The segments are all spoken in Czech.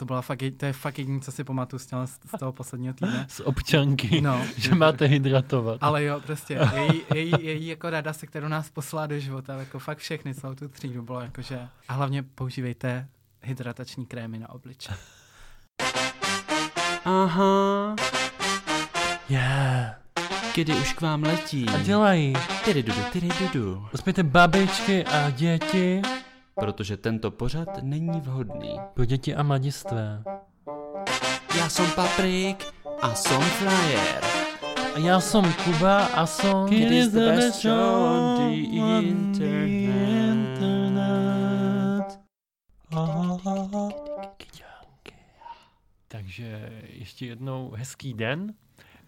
To byla fakt, je- to je fakt jediné, co si pamatuju z toho, z toho posledního týdne. Z občanky, No, že máte hydratovat. ale jo, prostě její, její, její jako rada, se kterou nás poslala do života, jako fakt všechny celou tu třídu bylo jakože, a hlavně používejte hydratační krémy na obliče. Aha, Yeah. kdy už k vám letí. A dělají. Tyry dudu, tyry dudu. Uspějte babičky a děti. Protože tento pořad není vhodný. Pro děti a mladistvé. Já jsem Paprik a jsem Flyer. A já jsem Kuba a jsem... It is the best show on the internet. Takže ještě jednou hezký den.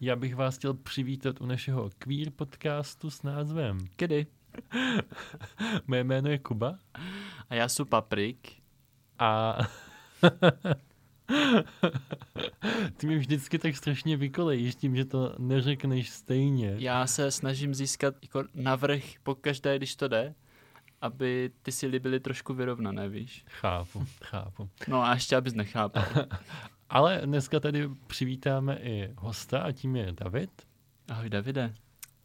Já bych vás chtěl přivítat u našeho queer podcastu s názvem. Kdy? Moje jméno je Kuba A já jsem Paprik. a ty mi vždycky tak strašně vykolejíš tím, že to neřekneš stejně. Já se snažím získat jako navrh po každé, když to jde, aby ty síly byly trošku vyrovnané, víš. Chápu, chápu. No a ještě abys nechápal. Ale dneska tady přivítáme i hosta a tím je David, Ahoj Davide.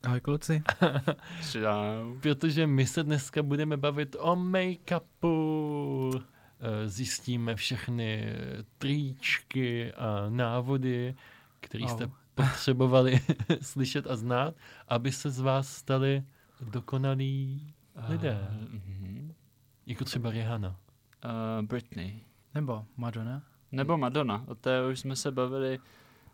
Ahoj kluci. Čau. protože my se dneska budeme bavit o make-upu. Eh, Zjistíme všechny tričky a návody, které jste potřebovali slyšet a znát, aby se z vás stali dokonalí lidé. Uh, mhm. Jako třeba Rihanna. uh, Britney. Nebo Madonna. Nebo Madonna. O té už jsme se bavili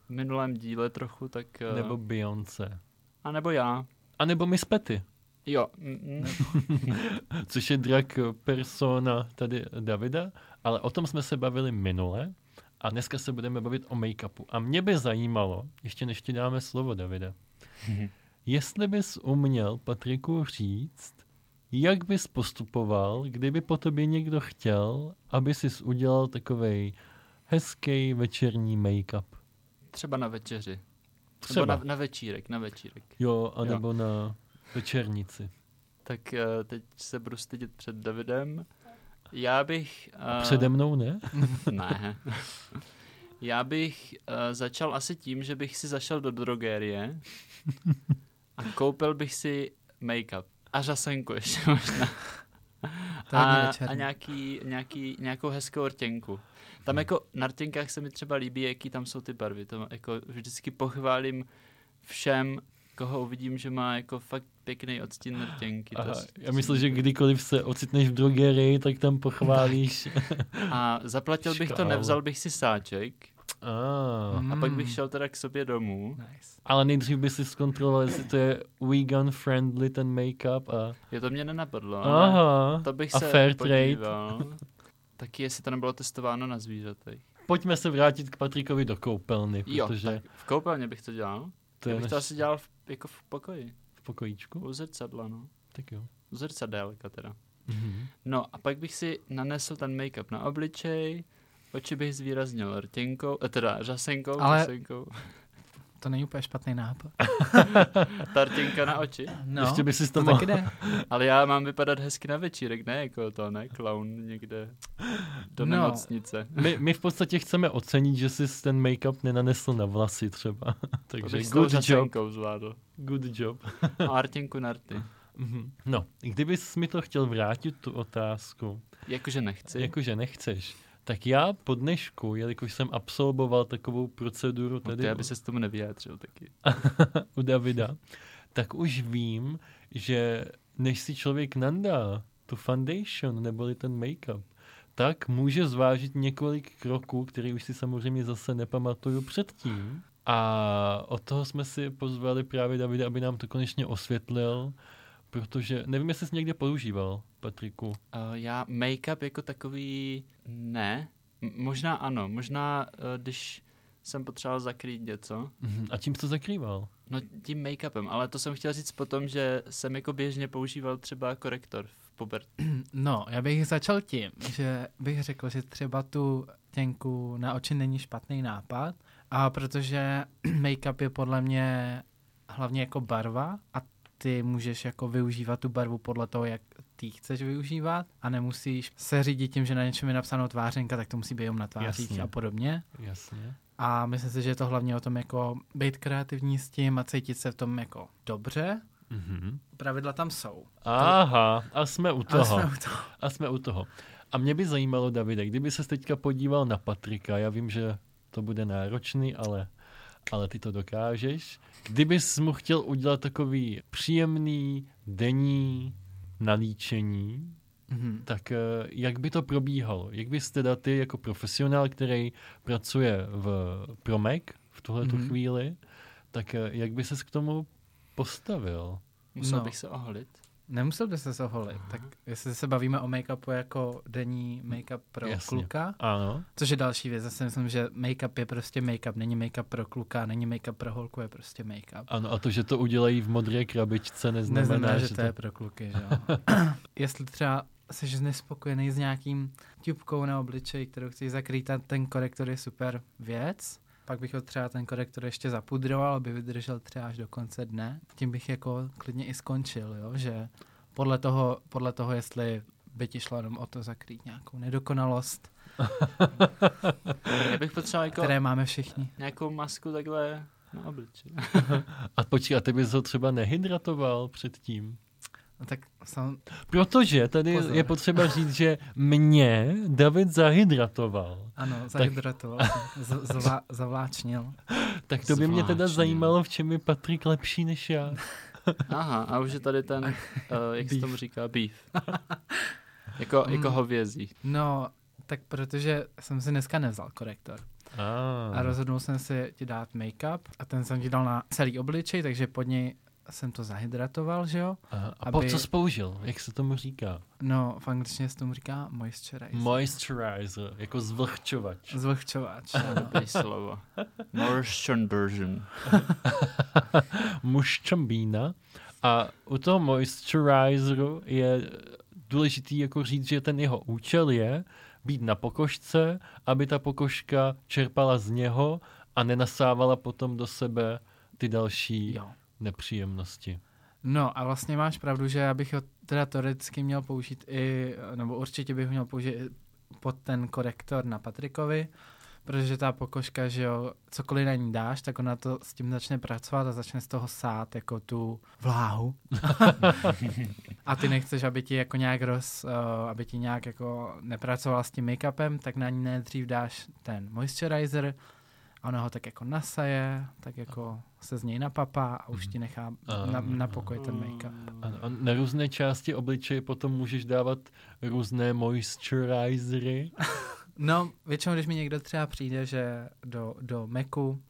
v minulém díle trochu, tak... Uh, Nebo Beyoncé. A nebo já. A nebo Miss Petty, Jo. Což je drag persona tady Davida, ale o tom jsme se bavili minule a dneska se budeme bavit o make-upu. A mě by zajímalo, ještě než ti dáme slovo, Davide, jestli bys uměl Patriku říct, jak bys postupoval, kdyby po tobě někdo chtěl, aby jsi udělal takovej hezký večerní make-up. Třeba na večeři. Třeba. Nebo na, na večírek, na večírek. Jo, anebo na večernici. Tak uh, teď se budu stydět před Davidem. Já bych... A Uh, přede mnou ne? Ne. Já bych uh, začal asi tím, že bych si zašel do drogérie a koupil bych si make-up. A řasenku ještě možná. To A, a nějaký, nějaký, nějakou hezkou rtěnku. Tam jako na rtěnkách se mi třeba líbí, jaký tam jsou ty barvy. To jako vždycky pochválím všem, koho uvidím, že má jako fakt pěkný odstín rtěnky. To Aha, s- já myslel, že kdykoliv se ocitneš v drogerii, tak tam pochválíš. A zaplatil bych to, nevzal bych si sáček ah, a pak bych Mm. šel teda k sobě domů. Nice. ale nejdřív by si zkontroloval, jestli to je vegan friendly ten make-up a... Jo, to mě nenapadlo, ale Aha, to bych a se fair trade. podíval. Taky jestli to nebylo testováno na zvířatech. Pojďme se vrátit k Patrikovi do koupelny, Jo, protože tak v koupelně bych to dělal. to Já je bych to naš... asi dělal v, jako v pokoji. v pokojíčku. U zrcadla, no. Tak jo. U zrcadélka teda. Mhm. No a pak bych si nanesl ten make-up na obličej, oči bych zvýraznil rtěnkou, eh, teda řasenkou, Ale- řasenkou. To není úplně špatný nápad. Ta rtěnka na oči. No, Ještě by si to to mohl... taky jde. Ale já mám vypadat hezky na večírek, ne jako to, ne, clown někde do No. nemocnice. My, my v podstatě chceme ocenit, že jsi ten make-up nenanesl na vlasy třeba. To Takže tou good job, řasenkou zvládl. good job. A rtěnku na rty. Mhm. No, kdybys mi to chtěl vrátit, tu otázku, Jakože nechci. jakože nechceš, tak já po dnešku, jelikož jsem absolvoval takovou proceduru No, tady ty, aby se s tomu nevyjádřil taky. u Davida, tak už vím, že než si člověk nandá tu foundation neboli ten make-up, tak může zvážit několik kroků, který už si samozřejmě zase nepamatuju předtím. A od toho jsme si pozvali právě Davida, aby nám to konečně osvětlil, protože nevím, jestli jsi někde používal, Patriku. Uh, já make-up jako takový ne. M- možná ano. Možná, uh, když jsem potřeboval zakrýt něco. Mhm. A čím jsi to zakrýval? No tím make-upem, ale to jsem chtěl říct potom, že jsem jako běžně používal třeba korektor v pubert. No, já bych začal tím, že bych řekl, že třeba tu těnku na oči není špatný nápad, a protože make-up je podle mě hlavně jako barva a ty můžeš jako využívat tu barvu podle toho, jak ty chceš využívat a nemusíš se řídit tím, že na něčem je napsáno tvářenka, tak to musí být jenom na tvářích Jasně. a podobně. Jasně. A myslím si, že je to hlavně o tom jako být kreativní s tím a cítit se v tom jako dobře. Mhm. Pravidla tam jsou. Aha, a jsme u toho. jsme u toho. A jsme u toho. A mě by zajímalo, Davide, kdyby se teďka podíval na Patrika, já vím, že to bude náročný, ale, ale ty to dokážeš. Kdybys mu chtěl udělat takový příjemný denní nalíčení, Mhm. tak eh, jak by to probíhalo? Jak bys teda ty jako profesionál, který pracuje v, pro Mac v tuhle Mhm. chvíli, tak eh, jak by ses k tomu postavil? Musel No. bych se oholit. Nemusel by se oholit. Tak jestli se bavíme o make-upu jako denní make-up pro Jasně. kluka, Ano, což je další věc. Zase myslím, že make-up je prostě make-up, není make-up pro kluka, není make-up pro holku, je prostě make-up. ano, a to, že to udělají v modré krabičce, neznamená, Neznamená, že že to je pro kluky, že jo. Jestli třeba jsi nespokojený s nějakým tubkou na obličeji, kterou chceš zakrýt ten korektor je super věc, pak bych ho třeba ten korektor ještě zapudroval, aby vydržel třeba až do konce dne. Tím bych jako klidně i skončil, jo? že podle toho, podle toho, jestli by ti šlo jenom o to zakrýt nějakou nedokonalost, Já bych potřeboval jako které máme všichni. nějakou masku takhle na obličeji. A počkej, a ty bys ho třeba nehydratoval předtím? No tak sam, Protože tady Pozor. je potřeba říct, že mě David zahydratoval. ano, zahydratoval jsem, z- zavlá, zavláčnil. Tak to by mě teda zajímalo, v čem je Patrik lepší než já. Aha, a už je tady ten, uh, jak se tomu říká, beef. jako, jako Mm. hovězí. No, tak protože jsem si dneska nevzal korektor. Ah. A rozhodnul jsem si ti dát make-up a ten jsem ti dal na celý obličej, takže pod něj jsem to zahydratoval, že jo? Aha. A aby- po co jsi použil? Jak se tomu říká? No, v angličtině se tomu říká moisturizer. Moisturizer, jako zvlhčovač. Zvlhčovač. ano. Dobrý slovo. Moisturizer. Muščambína. A u toho moisturizeru je důležitý jako říct, že ten jeho účel je být na pokožce, aby ta pokožka čerpala z něho a nenasávala potom do sebe ty další Jo. Nepříjemnosti. No a vlastně máš pravdu, že já bych ho teda teoreticky měl použít i, nebo určitě bych ho měl použít i pod ten korektor na Patrikovi, protože ta pokožka, že jo, cokoliv na ní dáš, tak ona to s tím začne pracovat a začne z toho sát jako tu vláhu. a ty nechceš, aby ti jako nějak roz, uh, aby ti nějak jako nepracoval s tím make-upem, tak na ní nejdřív dáš ten moisturizer, a ona ho tak jako nasaje, tak jako se z něj napapá a už ti nechá na, na pokoj ten make-up. A, a na různé části obličeje potom můžeš dávat různé moisturizery. No, většinou, když mi někdo třeba přijde, že do, do Macu,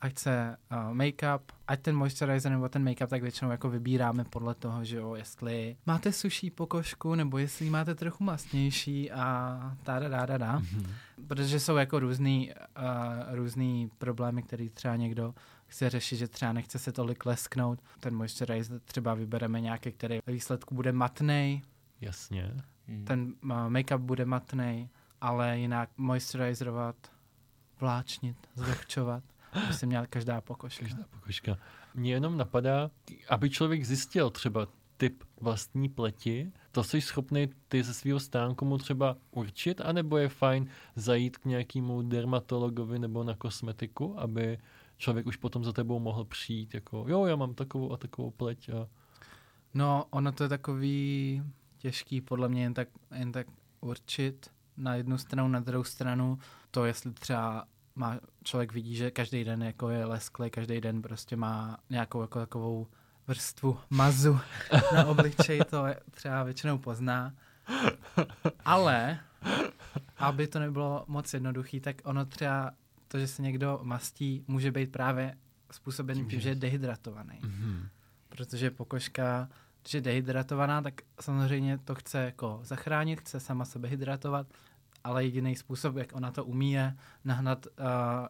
ať chce uh, make-up, ať ten moisturizer nebo ten make-up, tak většinou jako vybíráme podle toho, že jo, jestli máte suší pokožku, nebo jestli máte trochu masnější a ta da da da da. Mhm. Protože jsou jako různý, uh, různý problémy, který třeba někdo chce řešit, že třeba nechce se tolik lesknout. Ten moisturizer třeba vybereme nějaký, který výsledku bude matnej, Jasně. Hmm. ten uh, make-up bude matný, ale jinak moisturizovat, vláčnit, zvlhčovat, by se měla každá pokožka. Každá pokožka. Mně jenom napadá, aby člověk zjistil třeba typ vlastní pleti, to jsi schopný ty ze svého stánku mu třeba určit, anebo je fajn zajít k nějakému dermatologovi nebo na kosmetiku, aby člověk už potom za tebou mohl přijít jako, jo, já mám takovou a takovou pleť a No, ono to je takový těžký podle mě jen tak, jen tak určit na jednu stranu, na druhou stranu to, jestli třeba má, člověk vidí, že každý den jako je lesklý, každý den prostě má nějakou jako takovou vrstvu mazu na obličeji, to je, třeba většinou pozná. Ale, aby to nebylo moc jednoduchý, tak ono třeba to, že se někdo mastí, může být právě způsobený tím, že je dehydratovaný mhm. protože pokožka, když je dehydratovaná, tak samozřejmě to chce jako zachránit, chce sama sebe hydratovat, ale jediný způsob, jak ona to umí, je nahnat uh,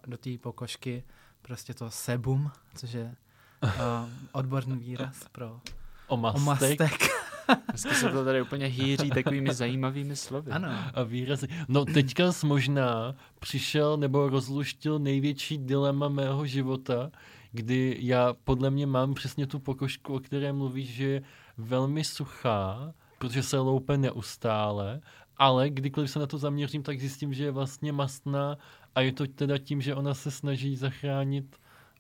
do té pokožky prostě to sebum, což je uh, odborný výraz pro O mastek. omastek. Dneska se to tady úplně hýří takovými zajímavými slovy. Ano. A výrazy. No teďka jsi možná přišel nebo rozluštil největší dilema mého života, kdy já podle mě mám přesně tu pokožku, o které mluvíš, že je velmi suchá, protože se loupe neustále, ale kdykoliv se na to zaměřím, tak zjistím, že je vlastně mastná a je to teda tím, že ona se snaží zachránit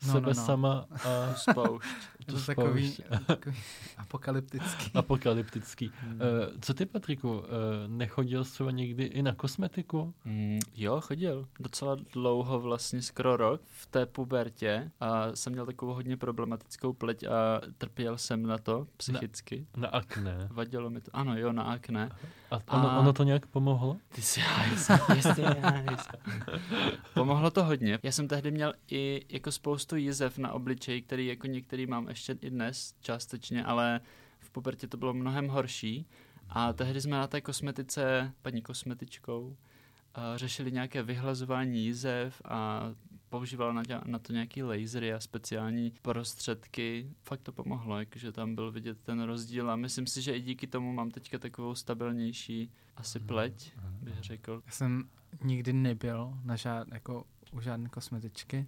No, sebe no, no. sama a Spoušť. To takový, spoušť. takový apokalyptický. apokalyptický. Hmm. Uh, co ty, Patriku, uh, nechodil jsi třeba někdy i na kosmetiku? Mm, jo, chodil. Docela dlouho, vlastně skoro rok v té pubertě a jsem měl takovou hodně problematickou pleť a trpěl jsem na to psychicky. Na akné. Vadilo mi to. Ano, jo, na akné. A ono, A- ono to nějak pomohlo? Ty jsi hajs, jistý hajs. Pomohlo to hodně. Já jsem tehdy měl i jako spoustu jizev na obličeji, který jako některý mám ještě i dnes částečně, ale v pubertě to bylo mnohem horší. A tehdy jsme na té kosmetice, paní kosmetičkou, a řešili nějaké vyhlazování jizev a používal na, na to nějaký lasery a speciální prostředky. Fakt to pomohlo, jakože tam byl vidět ten rozdíl a myslím si, že i díky tomu mám teďka takovou stabilnější asi pleť, bych řekl. Já jsem nikdy nebyl na žád, jako u žádné kosmetičky,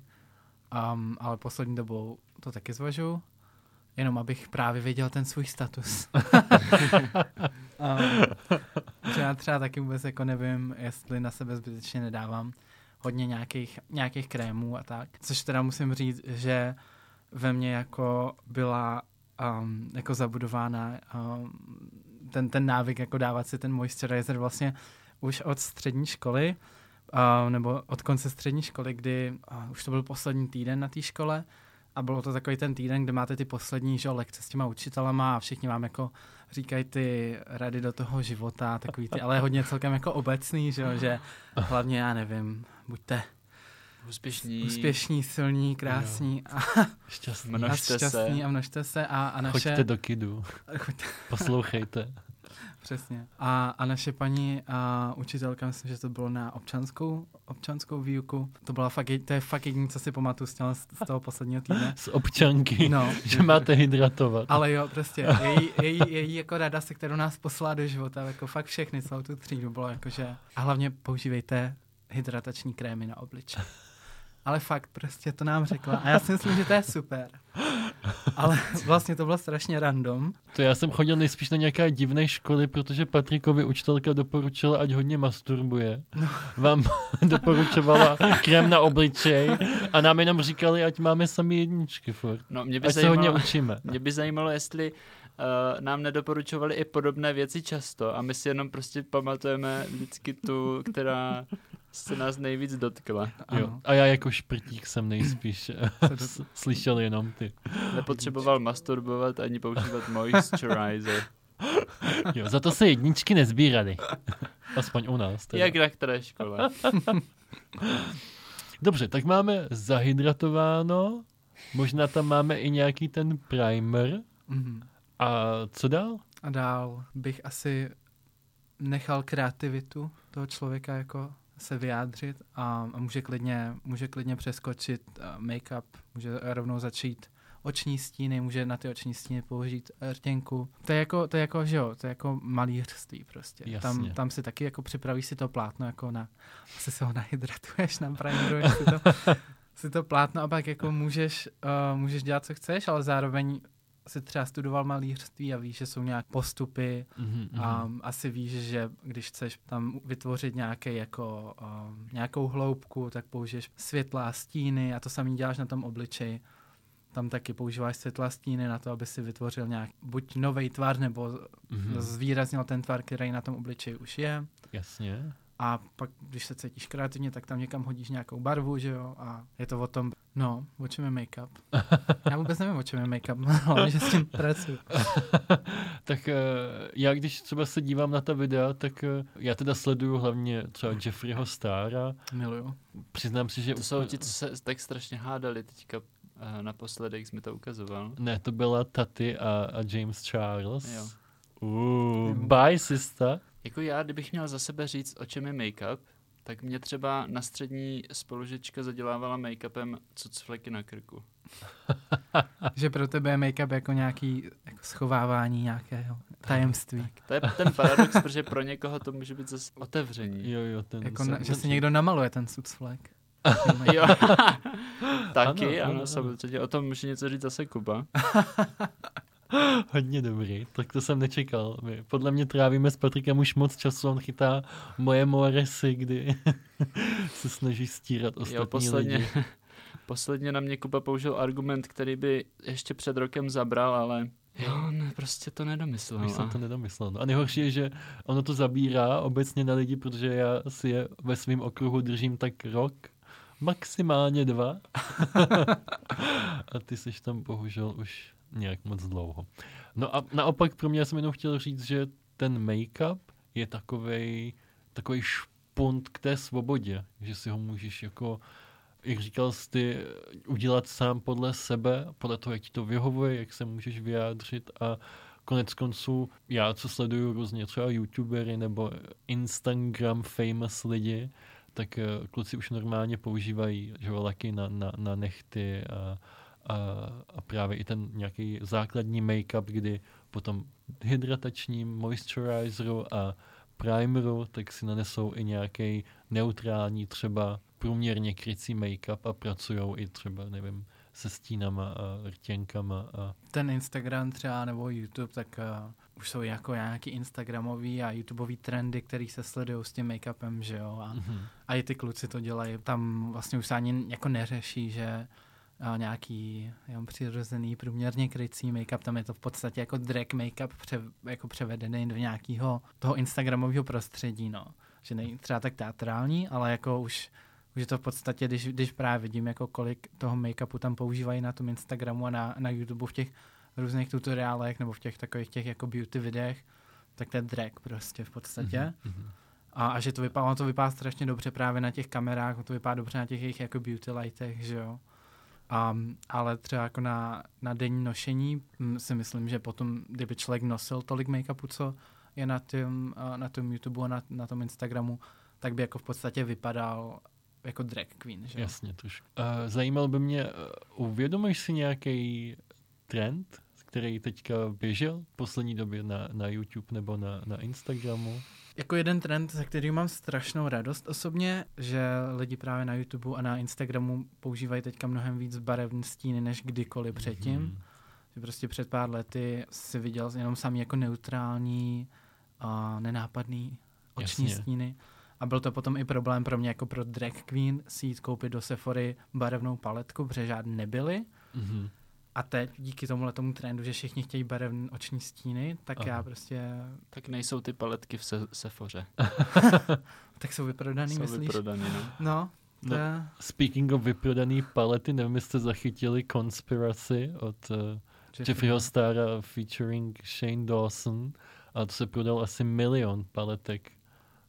um, ale poslední dobou to taky zvažuju, jenom abych právě věděl ten svůj status. um, že já třeba taky vůbec jako nevím, jestli na sebe zbytečně nedávám hodně nějakých, nějakých krémů a tak. Což teda musím říct, že ve mně jako byla um, jako zabudována um, ten, ten návyk jako dávat si ten moisturizer vlastně už od střední školy, uh, nebo od konce střední školy, kdy uh, už to byl poslední týden na té škole a bylo to takový ten týden, kde máte ty poslední že, lekce s těma učitelama a všichni vám jako říkají ty rady do toho života, takový ty, ale hodně celkem jako obecný, že, že hlavně já nevím, buďte Úspěšní. úspěšní, silní, krásní a, Šťastný. Množ- a Množte se. šťastní a množte se a, a naše... Choďte do kidu, Choďte, poslouchejte. přesně. A, a naše paní a učitelka, myslím, že to bylo na občanskou, občanskou výuku, to, byla fakt, je- to je fakt jediné, co si pamatuju z toho, z toho posledního týdne. Z občanky, No, že máte hydratovat. ale jo, prostě její, její, její jako rada, se kterou nás poslala do života, jako fakt všechny, celou tu třídu bylo jakože, a hlavně používejte hydratační krémy na obličej. Ale fakt, prostě to nám řekla. A já si myslím, že to je super. Ale vlastně to bylo strašně random. To já jsem chodil nejspíš na nějaké divné školy, protože Patrikovi učitelka doporučila, ať hodně masturbuje. No. Vám doporučovala krém na obličej a nám jenom říkali, ať máme sami jedničky furt. No, mě by, Ať se hodně zajímalo, učíme. mě by zajímalo, jestli uh, nám nedoporučovali i podobné věci často a my si jenom prostě pamatujeme vždycky tu, která se nás nejvíc dotkla. Jo. A já jako šprtík jsem nejspíš eh, slyšel jenom ty. Nepotřeboval masturbovat ani používat moisturizer. Jo, za to se jedničky nezbíraly. Aspoň u nás. Teda. Jak na které škole. Dobře, tak máme zahydratováno, možná tam máme i nějaký ten primer. Mhm. A co dál? A dál bych asi nechal kreativitu toho člověka jako se vyjádřit a, a může, klidně, může klidně přeskočit uh, make-up, může rovnou začít oční stíny, může na ty oční stíny použít rtěnku. To je jako, to je jako, že jo, to je jako malířství prostě. Jasně. Tam, tam si taky jako připravíš si to plátno jako na, asi se ho nahydratuješ na primeruješ si to, si to plátno a pak jako můžeš, uh, můžeš dělat, co chceš, ale zároveň si třeba studoval malířství a víš, že jsou nějaké postupy Mhm, mhm. a asi víš, že když chceš tam vytvořit nějaký jako, um, nějakou hloubku, tak použiješ světla a stíny a to samý děláš na tom obličeji. Tam taky používáš světla a stíny na to, aby si vytvořil nějak buď nový tvar, nebo Mhm. zvýraznil ten tvar, který na tom obličeji už je. Jasně. A pak, když se cítíš kreativně, tak tam někam hodíš nějakou barvu, že jo? A je to o tom, no, o čem je make-up? Já vůbec nevím, o čem je make-up, ale že s tím pracuji. tak eh, já když třeba se dívám na ta videa, tak eh, já teda sleduju hlavně třeba Jeffreyho Stara. Miluju. Přiznám si, že... To jsou ti, co se tak strašně hádali teďka uh, naposledy, jak jsi mi to ukazoval. Ne, to byla Taty a, a James Charles. Jo. Uh, bye, sister. Jako já, kdybych měl za sebe říct, o čem je make-up, tak mě třeba na střední spolužička zadělávala make-upem cucfleky na krku. Že pro tebe je make-up jako nějaký jako schovávání nějakého tajemství. To je ten paradox, protože pro někoho to může být zase otevření. Jo, jo, ten Jako, na, že si někdo namaluje ten sucflek. Jo. Taky, Ano, ano, ano, ano, samozřejmě. O tom může něco říct zase Kuba. Hodně dobrý, tak to jsem nečekal. My podle mě trávíme s Patrikem už moc času, on chytá moje moresy, kdy se snaží stírat ostatní Jo, posledně, lidi. posledně na mě Kuba použil argument, který by ještě před rokem zabral, ale jo, ne, prostě to nedomyslel. Už jsem a- to nedomyslel. No. A nejhorší je, že ono to zabírá obecně na lidi, protože já si je ve svém okruhu držím tak rok, maximálně dva. a ty jsi tam bohužel už nějak moc dlouho. No a naopak pro mě jsem jenom chtěl říct, že ten make-up je takovej, takovej špunt k té svobodě, že si ho můžeš jako jak říkal jsi ty, udělat sám podle sebe, podle toho, jak ti to vyhovuje, jak se můžeš vyjádřit a konec konců já, co sleduju různě třeba youtubery nebo Instagram famous lidi, tak eh, kluci už normálně používají že jo, laky na, na, na nechty a, a, a právě i ten nějaký základní make-up, kdy potom hydratačním moisturizeru a primeru, tak si nanesou i nějaký neutrální, třeba průměrně krycí make-up a pracují i třeba, nevím, se stínama a rtěnkama a Ten Instagram třeba nebo YouTube, tak uh, už jsou jako nějaký Instagramový a YouTubeový trendy, který se sledují s tím make-upem, že jo. A, Mhm. a i ty kluci to dělají. Tam vlastně už se ani jako neřeší, že nějaký jenom přirozený průměrně krycí make-up, tam je to v podstatě jako drag make-up pře, jako převedený do nějakého toho Instagramového prostředí, no. Že není třeba tak teatrální, ale jako už, už je to v podstatě, když, když právě vidím, jako kolik toho make-upu tam používají na tom Instagramu a na, na YouTube v těch různých tutoriálech nebo v těch takových těch jako beauty videích, tak to je drag prostě v podstatě. Mhm. A, a že to vypadá, ono to vypadá strašně dobře právě na těch kamerách, ono to vypadá dobře na těch jejich jako beauty lightech, že jo. Um, ale třeba jako na, na denní nošení hm, si myslím, že potom, kdyby člověk nosil tolik make-upu, co je na tom, na tom YouTube a na, na tom Instagramu, tak by jako v podstatě vypadal jako drag queen, že. Jasně, trošku. Uh, zajímal by mě, uh, uvědomuješ si nějaký trend, který teďka běžel v poslední době na, na YouTube nebo na, na Instagramu? Jako jeden trend, ze kterým mám strašnou radost osobně, že lidi právě na YouTube a na Instagramu používají teďka mnohem víc barevné stíny než kdykoliv předtím. Mhm. Že prostě před pár lety si viděl jenom samý jako neutrální a nenápadný oční Jasně. stíny. A byl to potom i problém pro mě jako pro drag queen si jít koupit do Sephory barevnou paletku, protože žádné nebyly. Mhm. A teď díky tomuhle tomu trendu, že všichni chtějí barevné oční stíny, tak Aha. já prostě, Tak nejsou ty paletky v se- Sephoře. tak jsou vyprodaný, Jsou myslíš? vyprodaný, no. No, to No. Speaking of vyprodaný palety, nevím, jestli jste zachytili Conspiracy od uh, Jeffreyho Stara featuring Shane Dawson a to se prodal asi milion paletek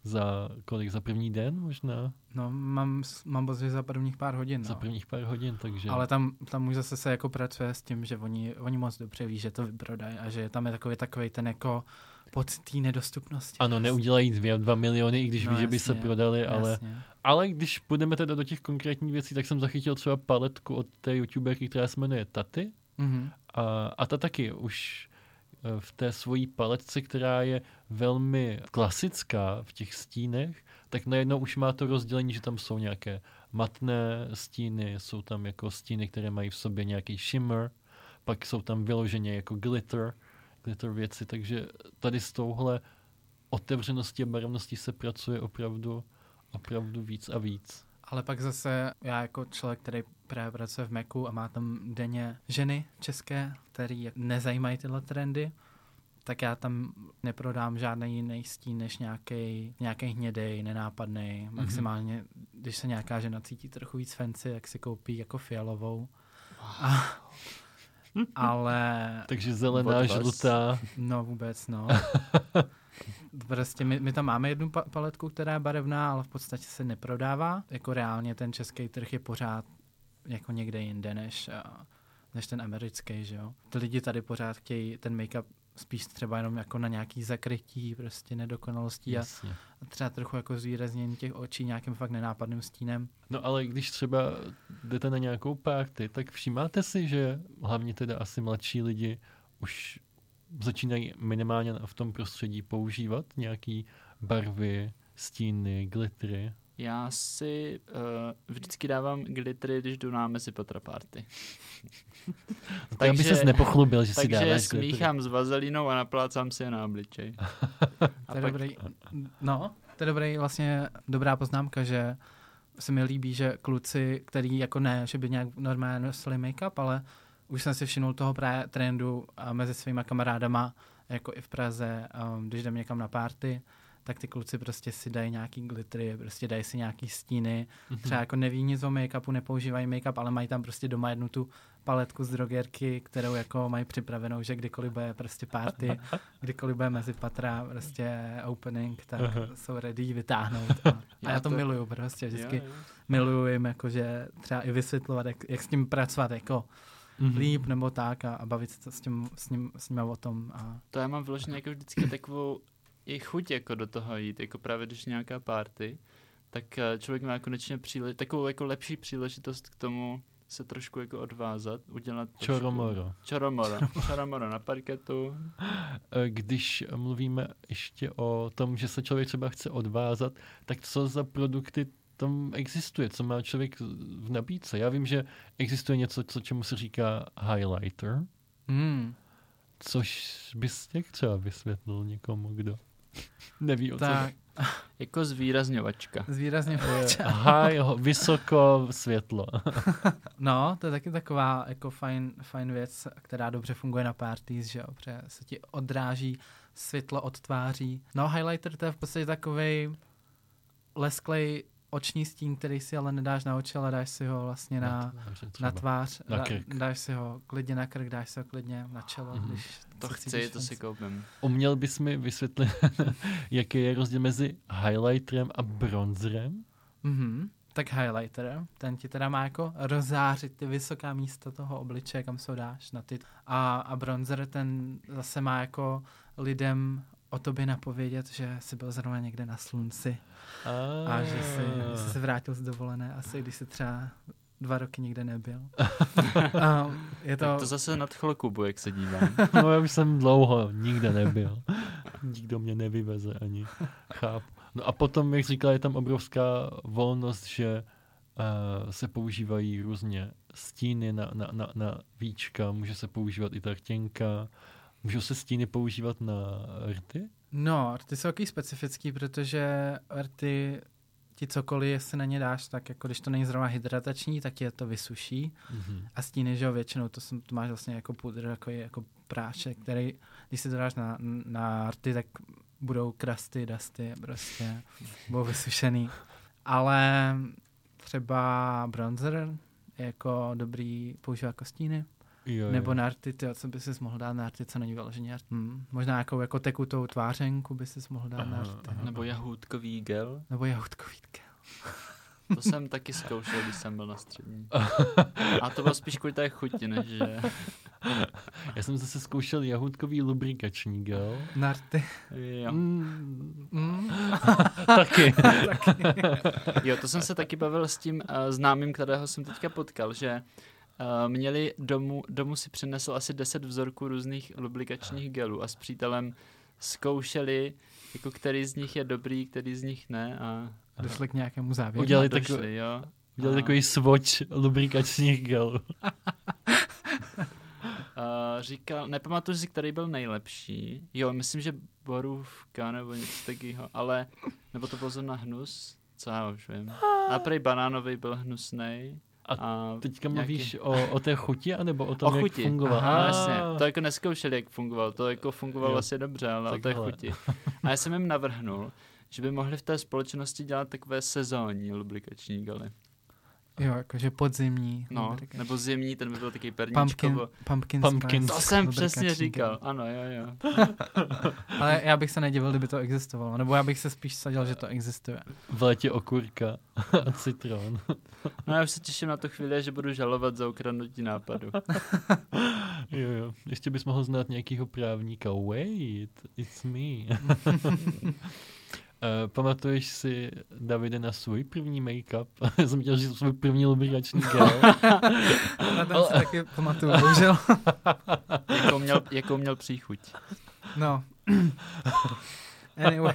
za kolik? Za první den možná? No, mám, mám pocit, za prvních pár hodin, no. Za prvních pár hodin, takže... Ale tam, tam už zase se jako pracuje s tím, že oni, oni moc dobře ví, že to vyprodají a že tam je takový, takový ten jako pocit té nedostupnosti. Ano, neudělají dvě, dva miliony, i když No, ví, že by se jasně, prodali, ale, Jasně. ale když půjdeme teda do těch konkrétních věcí, tak jsem zachytil třeba paletku od té youtuberky, která se jmenuje Taty Mhm. a, a ta taky už v té svojí paletce, která je velmi klasická v těch stínech, tak najednou už má to rozdělení, že tam jsou nějaké matné stíny, jsou tam jako stíny, které mají v sobě nějaký shimmer, pak jsou tam vyloženě jako glitter, glitter věci, takže tady s touhle otevřeností a barevností se pracuje opravdu, opravdu víc a víc. Ale pak zase já jako člověk, který právě pracuje v Macu a má tam denně ženy české, který nezajímají tyhle trendy, tak já tam neprodám žádný jiný stín než nějaký, nějaký hnědej, nenápadný. Maximálně, když se nějaká žena cítí trochu víc fancy, jak si koupí jako fialovou. A, ale Takže zelená, žlutá, No vůbec, no. Prostě my, my tam máme jednu pa- paletku, která je barevná, ale v podstatě se neprodává. Jako reálně ten český trh je pořád jako někde jinde než, a, než ten americký, že jo. Ty lidi tady pořád chtějí ten make-up spíš třeba jenom jako na nějaký zakrytí prostě nedokonalostí a, jasně. a třeba trochu jako zvýraznění těch očí nějakým fakt nenápadným stínem. No ale když třeba jdete na nějakou party, tak všímáte si, že hlavně teda asi mladší lidi už začínají minimálně v tom prostředí používat nějaký barvy, stíny, glittery. Já si uh, vždycky dávám glittery, když jdu na mezi Potra party. Tak aby ses nepochlubil, že si takže dáváš smíchám s vazelínou a naplácám si je na obličej. to je pak... dobrý, no, to je dobrý, vlastně dobrá poznámka, že se mi líbí, že kluci, který jako ne, že by nějak normálně nosili make-up, ale už jsem si všimnul toho právě trendu mezi svýma kamarádama, jako i v Praze, um, když jdem někam na party, tak ty kluci prostě si dají nějaký glittery, prostě dají si nějaký stíny, mm-hmm. třeba jako neví nic o make-upu, nepoužívají make-up, ale mají tam prostě doma jednu tu paletku z drogerky, kterou jako mají připravenou, že kdykoliv bude prostě party, kdykoliv bude mezi patra prostě opening, tak uh-huh. jsou ready vytáhnout. A, a já to, to miluju prostě, vždycky jo, jo. miluju jim jakože třeba i vysvětlovat, jak, jak s tím pracovat jako mm-hmm. líp nebo tak a, a bavit se s, tím, s, ním, s ním o tom. A... To já mám vyloženě jako vždycky takovou i chuť jako do toho jít, jako právě když nějaká party, tak eh, člověk má konečně příle- takovou jako lepší příležitost k tomu se trošku jako odvázat, udělat trošku... Čoromoro. Čoromoro. Čoromoro na parketu. Eh, když mluvíme ještě o tom, že se člověk třeba chce odvázat, tak co za produkty tam existuje, co má člověk v nabídce. Já vím, že existuje něco, co čemu se říká highlighter, mm. což bys jak třeba vysvětlil někomu, kdo neví o tak. co. Jako zvýrazňovačka. Zvýrazňovačka. High, vysoko, světlo. no, to je taky taková jako fajn, fajn věc, která dobře funguje na parties, že jo, protože se ti odráží světlo od tváří. No, highlighter to je v podstatě takový lesklej oční stín, který si ale nedáš na oči, ale dáš si ho vlastně na, na, na tvář, na krk. dáš si ho klidně na krk, dáš si ho klidně na čelo, mm-hmm. když to chci, to si koupím. Uměl bys mi vysvětlit, jaký je rozdíl mezi highlighterem a bronzerem? Mm-hmm. Tak highlighter, ten ti teda má jako rozářit ty vysoká místa toho obličeje, kam se ho dáš na ty. A, a bronzer ten zase má jako lidem o tobě napovědět, že jsi byl zrovna někde na slunci a, a že jsi, jsi se vrátil z dovolené, asi když jsi třeba dva roky nikde nebyl. a je to... Tak to zase nad chlokubu, jak se dívám. no já už jsem dlouho nikde nebyl. Nikdo mě nevyveze ani. Chápu. No a potom, jak říkala, je tam obrovská volnost, že uh, se používají různě stíny na, na, na, na víčka, může se používat i tartěnka, Můžou se stíny používat na rty? No, rty jsou taky specifický, protože rty ti cokoliv, jestli na ně dáš, tak jako když to není zrovna hydratační, tak je to vysuší. Mm-hmm. A stíny, že jo, většinou to, jsem, to máš vlastně jako pudr, jako, jako prášek, který, když si to dáš na, na rty, tak budou krasty, dusty, prostě, budou vysušený. Ale třeba bronzer je jako dobrý používat jako stíny. Jo, Nebo jo. narty, ty, co by si mohl dát narty, co není vyloženě. Hmm. Možná jako, jako tekutou tvářenku by si mohl dát aha, narty. Aha, Nebo jahůdkový gel. Nebo jahůdkový gel. To jsem taky zkoušel, když jsem byl na střední. A to bylo spíš kvůli té chuti, než že... Já jsem zase zkoušel jahůdkový lubrikační gel. Narty. Jo. Mm. Mm. taky. taky. Jo, to jsem se taky bavil s tím uh, známým, kterého jsem teďka potkal, že Uh, měli domů, domů si přinesl asi 10 vzorků různých lubrikačních gelů a s přítelem zkoušeli, jako který z nich je dobrý, který z nich ne a došli k nějakému závěru. Udělali, došli, takový, jo. udělali a... takový swatch lubrikačních gelů. uh, říkal, nepamatuji si, který byl nejlepší. Jo, myslím, že borůvka nebo něco takového, ale, nebo to bylo na hnus, co já už vím. A prej banánový byl hnusný. A, a teďka nějaký... mluvíš o, o té chuti, anebo o tom, o chuti. jak fungoval? Aha, jasně. To jako neskoušeli, jak fungoval. To jako fungovalo asi dobře, ale tak o té chuti. A já jsem jim navrhnul, že by mohli v té společnosti dělat takové sezónní lubrikační galy. Jo, jakože podzimní. No, lubrikační. nebo zimní, ten by byl takový perníčkovo. Pumpkin, pumpkin, pumpkin. To jsem přesně říkal, ano, jo, jo. Ale já bych se nedivil, kdyby to existovalo, nebo já bych se spíš sadil, že to existuje. V létě okurka a citron. No já už se těším na tu chvíli, že budu žalovat za ukradnutí nápadu. jo, jo. Ještě bys mohl znát nějakého právníka. Wait, it's me. Uh, pamatuješ si, Davide, na svůj první make-up? jsem chtěl říct svůj první lubrikační gel. Na ten si taky pamatuju, bohužel. Jakou měl, jakou měl příchuť? No. Anyway.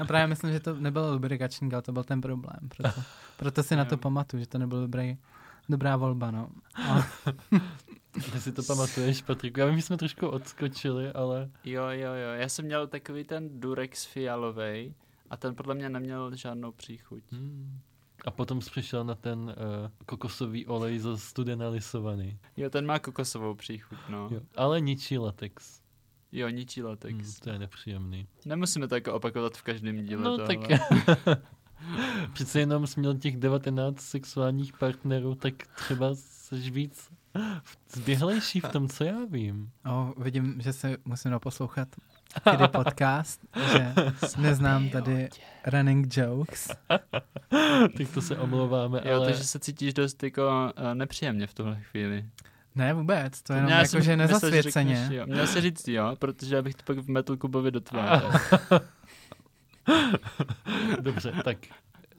A právě myslím, že to nebyl lubrikační gel, to byl ten problém. Proto, proto si na to pamatuju, že to nebyl dobrý, dobrá volba, no. Ty si to pamatuješ, Patriku? Já vím, že jsme trošku odskočili, ale... Jo, jo, jo. Já jsem měl takový ten Durex fialovej a ten podle mě neměl žádnou příchuť. Hmm. A potom jsi přišel na ten uh, kokosový olej za studena lisovaný. Jo, ten má kokosovou příchuť, no. Jo. Ale ničí latex. Jo, ničí latex. Hmm, to je nepříjemný. Nemusíme to jako opakovat v každém díle No tohle. tak... Přece jenom jsi měl těch 19 sexuálních partnerů, tak třeba jsi víc zběhlejší v tom, co já vím. o, vidím, že se musím doposlouchat kdy podcast, že neznám tady running jokes. tak to se omlouváme, Jo, ale... takže se cítíš dost jako uh, nepříjemně v tuhle chvíli. Ne, vůbec, to je jenom jako, jsem že nezasvěceně. Měl si říct jo, protože já bych to pak v Metal Kubovi dotvářel. Dobře, tak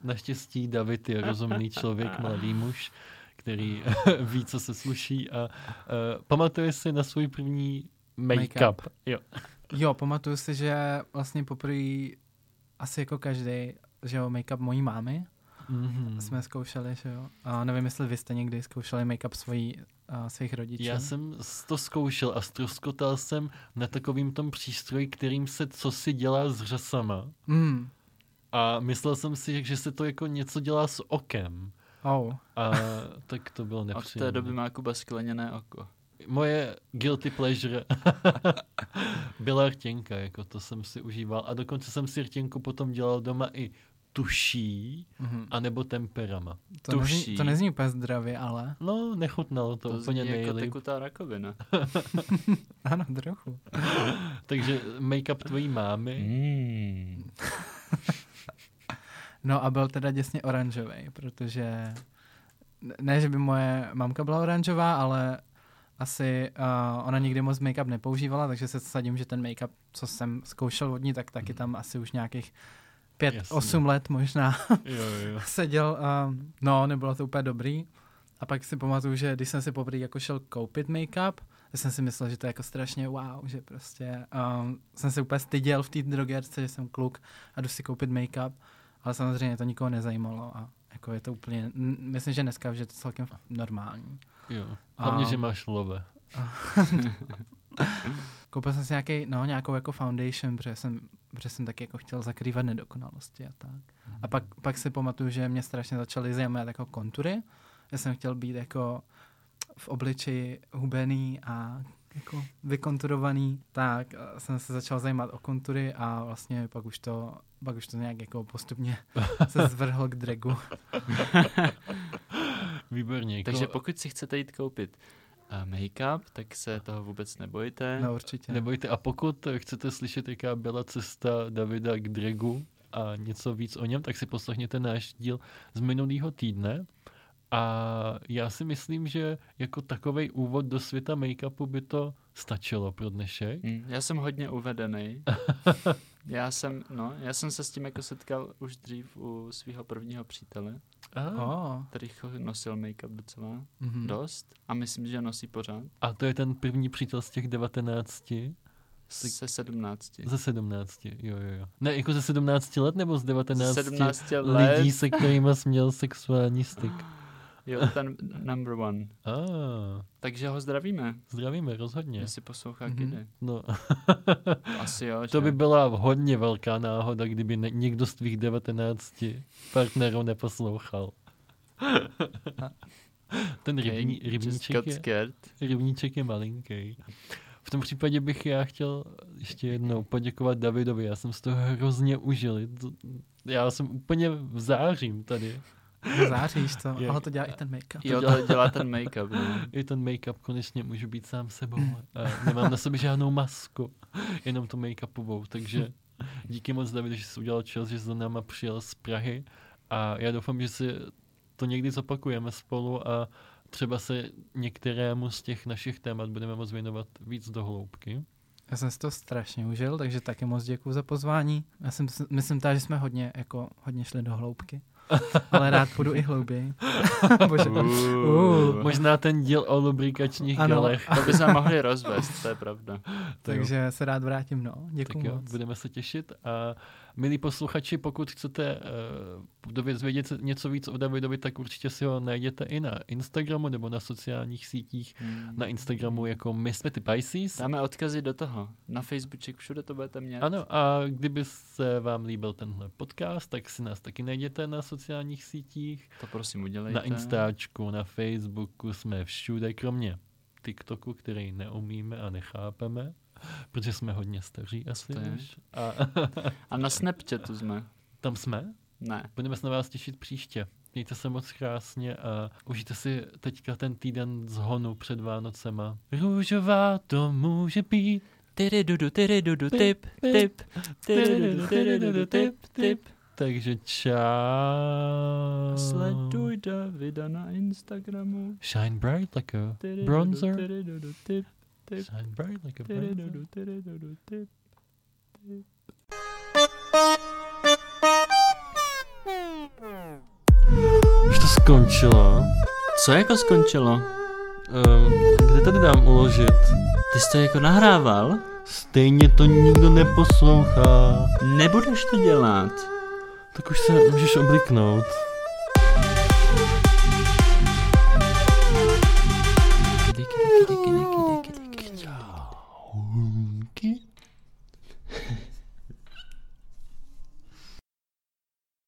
naštěstí David je rozumný člověk, mladý muž, který ví, co se sluší a uh, pamatuje si na svůj první make-up. Make-up. Jo. Jo, pamatuju si, že vlastně poprvé asi jako každý, že jo, make-up mojí mámy Mm-hmm. jsme zkoušeli, že jo. A nevím, jestli vy jste někdy zkoušeli make-up svojí, uh, svých rodičů. Já jsem to zkoušel a ztroskotal jsem na takovým tom přístroji, kterým se co si dělá s řasama. Mm. A myslel jsem si, že se to jako něco dělá s okem. Oh. A tak to bylo Od nepříjemné. té doby má Kuba skleněné oko. Moje guilty pleasure byla rtěnka, jako to jsem si užíval. A dokonce jsem si rtěnku potom dělal doma i tuší, Mhm. anebo temperama. To, nezní, tuší. to nezní úplně zdravě, ale No, nechutnalo to, To, úplně jako nejlíp. tekutá rakovina. ano, trochu. Takže make-up tvojí mámy. Mm. No a byl teda děsně oranžový, protože ne, že by moje mamka byla oranžová, ale asi uh, ona nikdy moc make-up nepoužívala, takže se sadím, že ten make-up, co jsem zkoušel od ní, tak taky tam asi už nějakých pět, Jasně. osm let možná Jo, jo. seděl. Uh, no, nebylo to úplně dobrý. A pak si pamatuju, že když jsem si poprvé jako šel koupit make-up, jsem si myslel, že to je jako strašně wow, že prostě um, jsem se úplně styděl v té drogerce, že jsem kluk a jdu si koupit make-up, ale samozřejmě to nikoho nezajímalo a jako je to úplně, myslím, že dneska už je to celkem normální. jo. Hlavně, A- že máš love. Koupil jsem si nějaký, no, nějakou jako foundation, protože jsem, protože jsem taky jako chtěl zakrývat nedokonalosti a tak. A pak, pak si pamatuju, že mě strašně začaly zajímat jako kontury. Já jsem chtěl být jako v obličeji hubený a jako vykonturovaný, tak a jsem se začal zajímat o kontury a vlastně pak už to, pak už to nějak jako postupně se zvrhlo k dragu. Výborně. Jako, Takže pokud si chcete jít koupit uh, make-up, tak se toho vůbec nebojte. No určitě. Nebojte, a pokud chcete slyšet, jaká byla cesta Davida k Dragu a něco víc o něm, tak si poslechněte náš díl z minulého týdne. A já si myslím, že jako takový úvod do světa make-upu by to stačilo pro dnešek. Mm, já jsem hodně uvedený. já jsem, no, já jsem se s tím jako setkal už dřív u svého prvního přítele, A, Oh, který nosil make-up docela mm-hmm. dost a myslím, že nosí pořád. a to je ten první přítel z těch 19, Se 17. ze 17, jo, jo, jo. Ne, jako ze 17 let nebo z 19 Ze 17 let. lidí, se kterými jsi měl sexuální styk? Jo, ten number one. A, Takže ho zdravíme, zdravíme, rozhodně. jestli poslouchá Mhm. mm-hmm. Kidy. No, Asi jo, to že? by byla hodně velká náhoda, kdyby ne, někdo z tvých 19 partnerů neposlouchal. Ten rybní, rybníček, je, rybníček je malinký. V tom případě bych já chtěl ještě jednou poděkovat Davidovi. Já jsem z toho hrozně užil. To- Já jsem úplně v zářím tady. Záříš to, Je. ale to dělá i ten make-up. Jo, dělá- to dělá ten make-up. No. I ten make-up konečně můžu být sám sebou. A nemám na sobě žádnou masku, jenom tu make-upovou. Takže díky moc, David, že jsi udělal čas, že jsi za náma přijel z Prahy. A já doufám, že si to někdy zopakujeme spolu a třeba se některému z těch našich témat budeme moc věnovat víc do hloubky. Já jsem si to strašně užil, takže taky moc děkuji za pozvání. Já jsem, myslím teda, že jsme hodně, jako, hodně šli do hloubky. Ale rád půjdu i hlouběji. Bože. Uh. Možná ten díl o lubrikačních Ano. gelech. To by se mohli rozvést, to je pravda. Takže se rád vrátím, no. Děkuji Tak jo, moc. budeme se těšit. A milí posluchači, pokud chcete uh, dozvědět něco víc o Davidovi, tak určitě si ho najděte i na Instagramu nebo na sociálních sítích. Na Instagramu jako My ty Pisces. Dáme odkazy do toho. Na Facebooček, všude to budete mít. Ano, a kdyby se vám líbil tenhle podcast, tak si nás taky najděte na sociálních sítích. To prosím udělejte. Na Instačku, na Facebooku jsme všude, kromě TikToku, který neumíme a nechápeme, protože jsme hodně staří asi to je? už. A A na Snapchatu jsme. tam jsme. Ne. Budeme se na vás těšit příště. Mějte se moc krásně a užijte si teďka ten týden z honu před Vánocema. Růžová to může být. Tyry dudu, tyry dudu, tip, tip. Tyry dudu, tip, tip. Takže čau. Sleduj Davida na Instagramu. Shine bright like a bronzer. Shine bright like a. Už to skončilo. Co jako skončilo? Um, kde tady dám uložit? Ty jsi to jako nahrával? Stejně to nikdo neposlouchá. Nebudeš to dělat. Tak už se můžeš obliknout.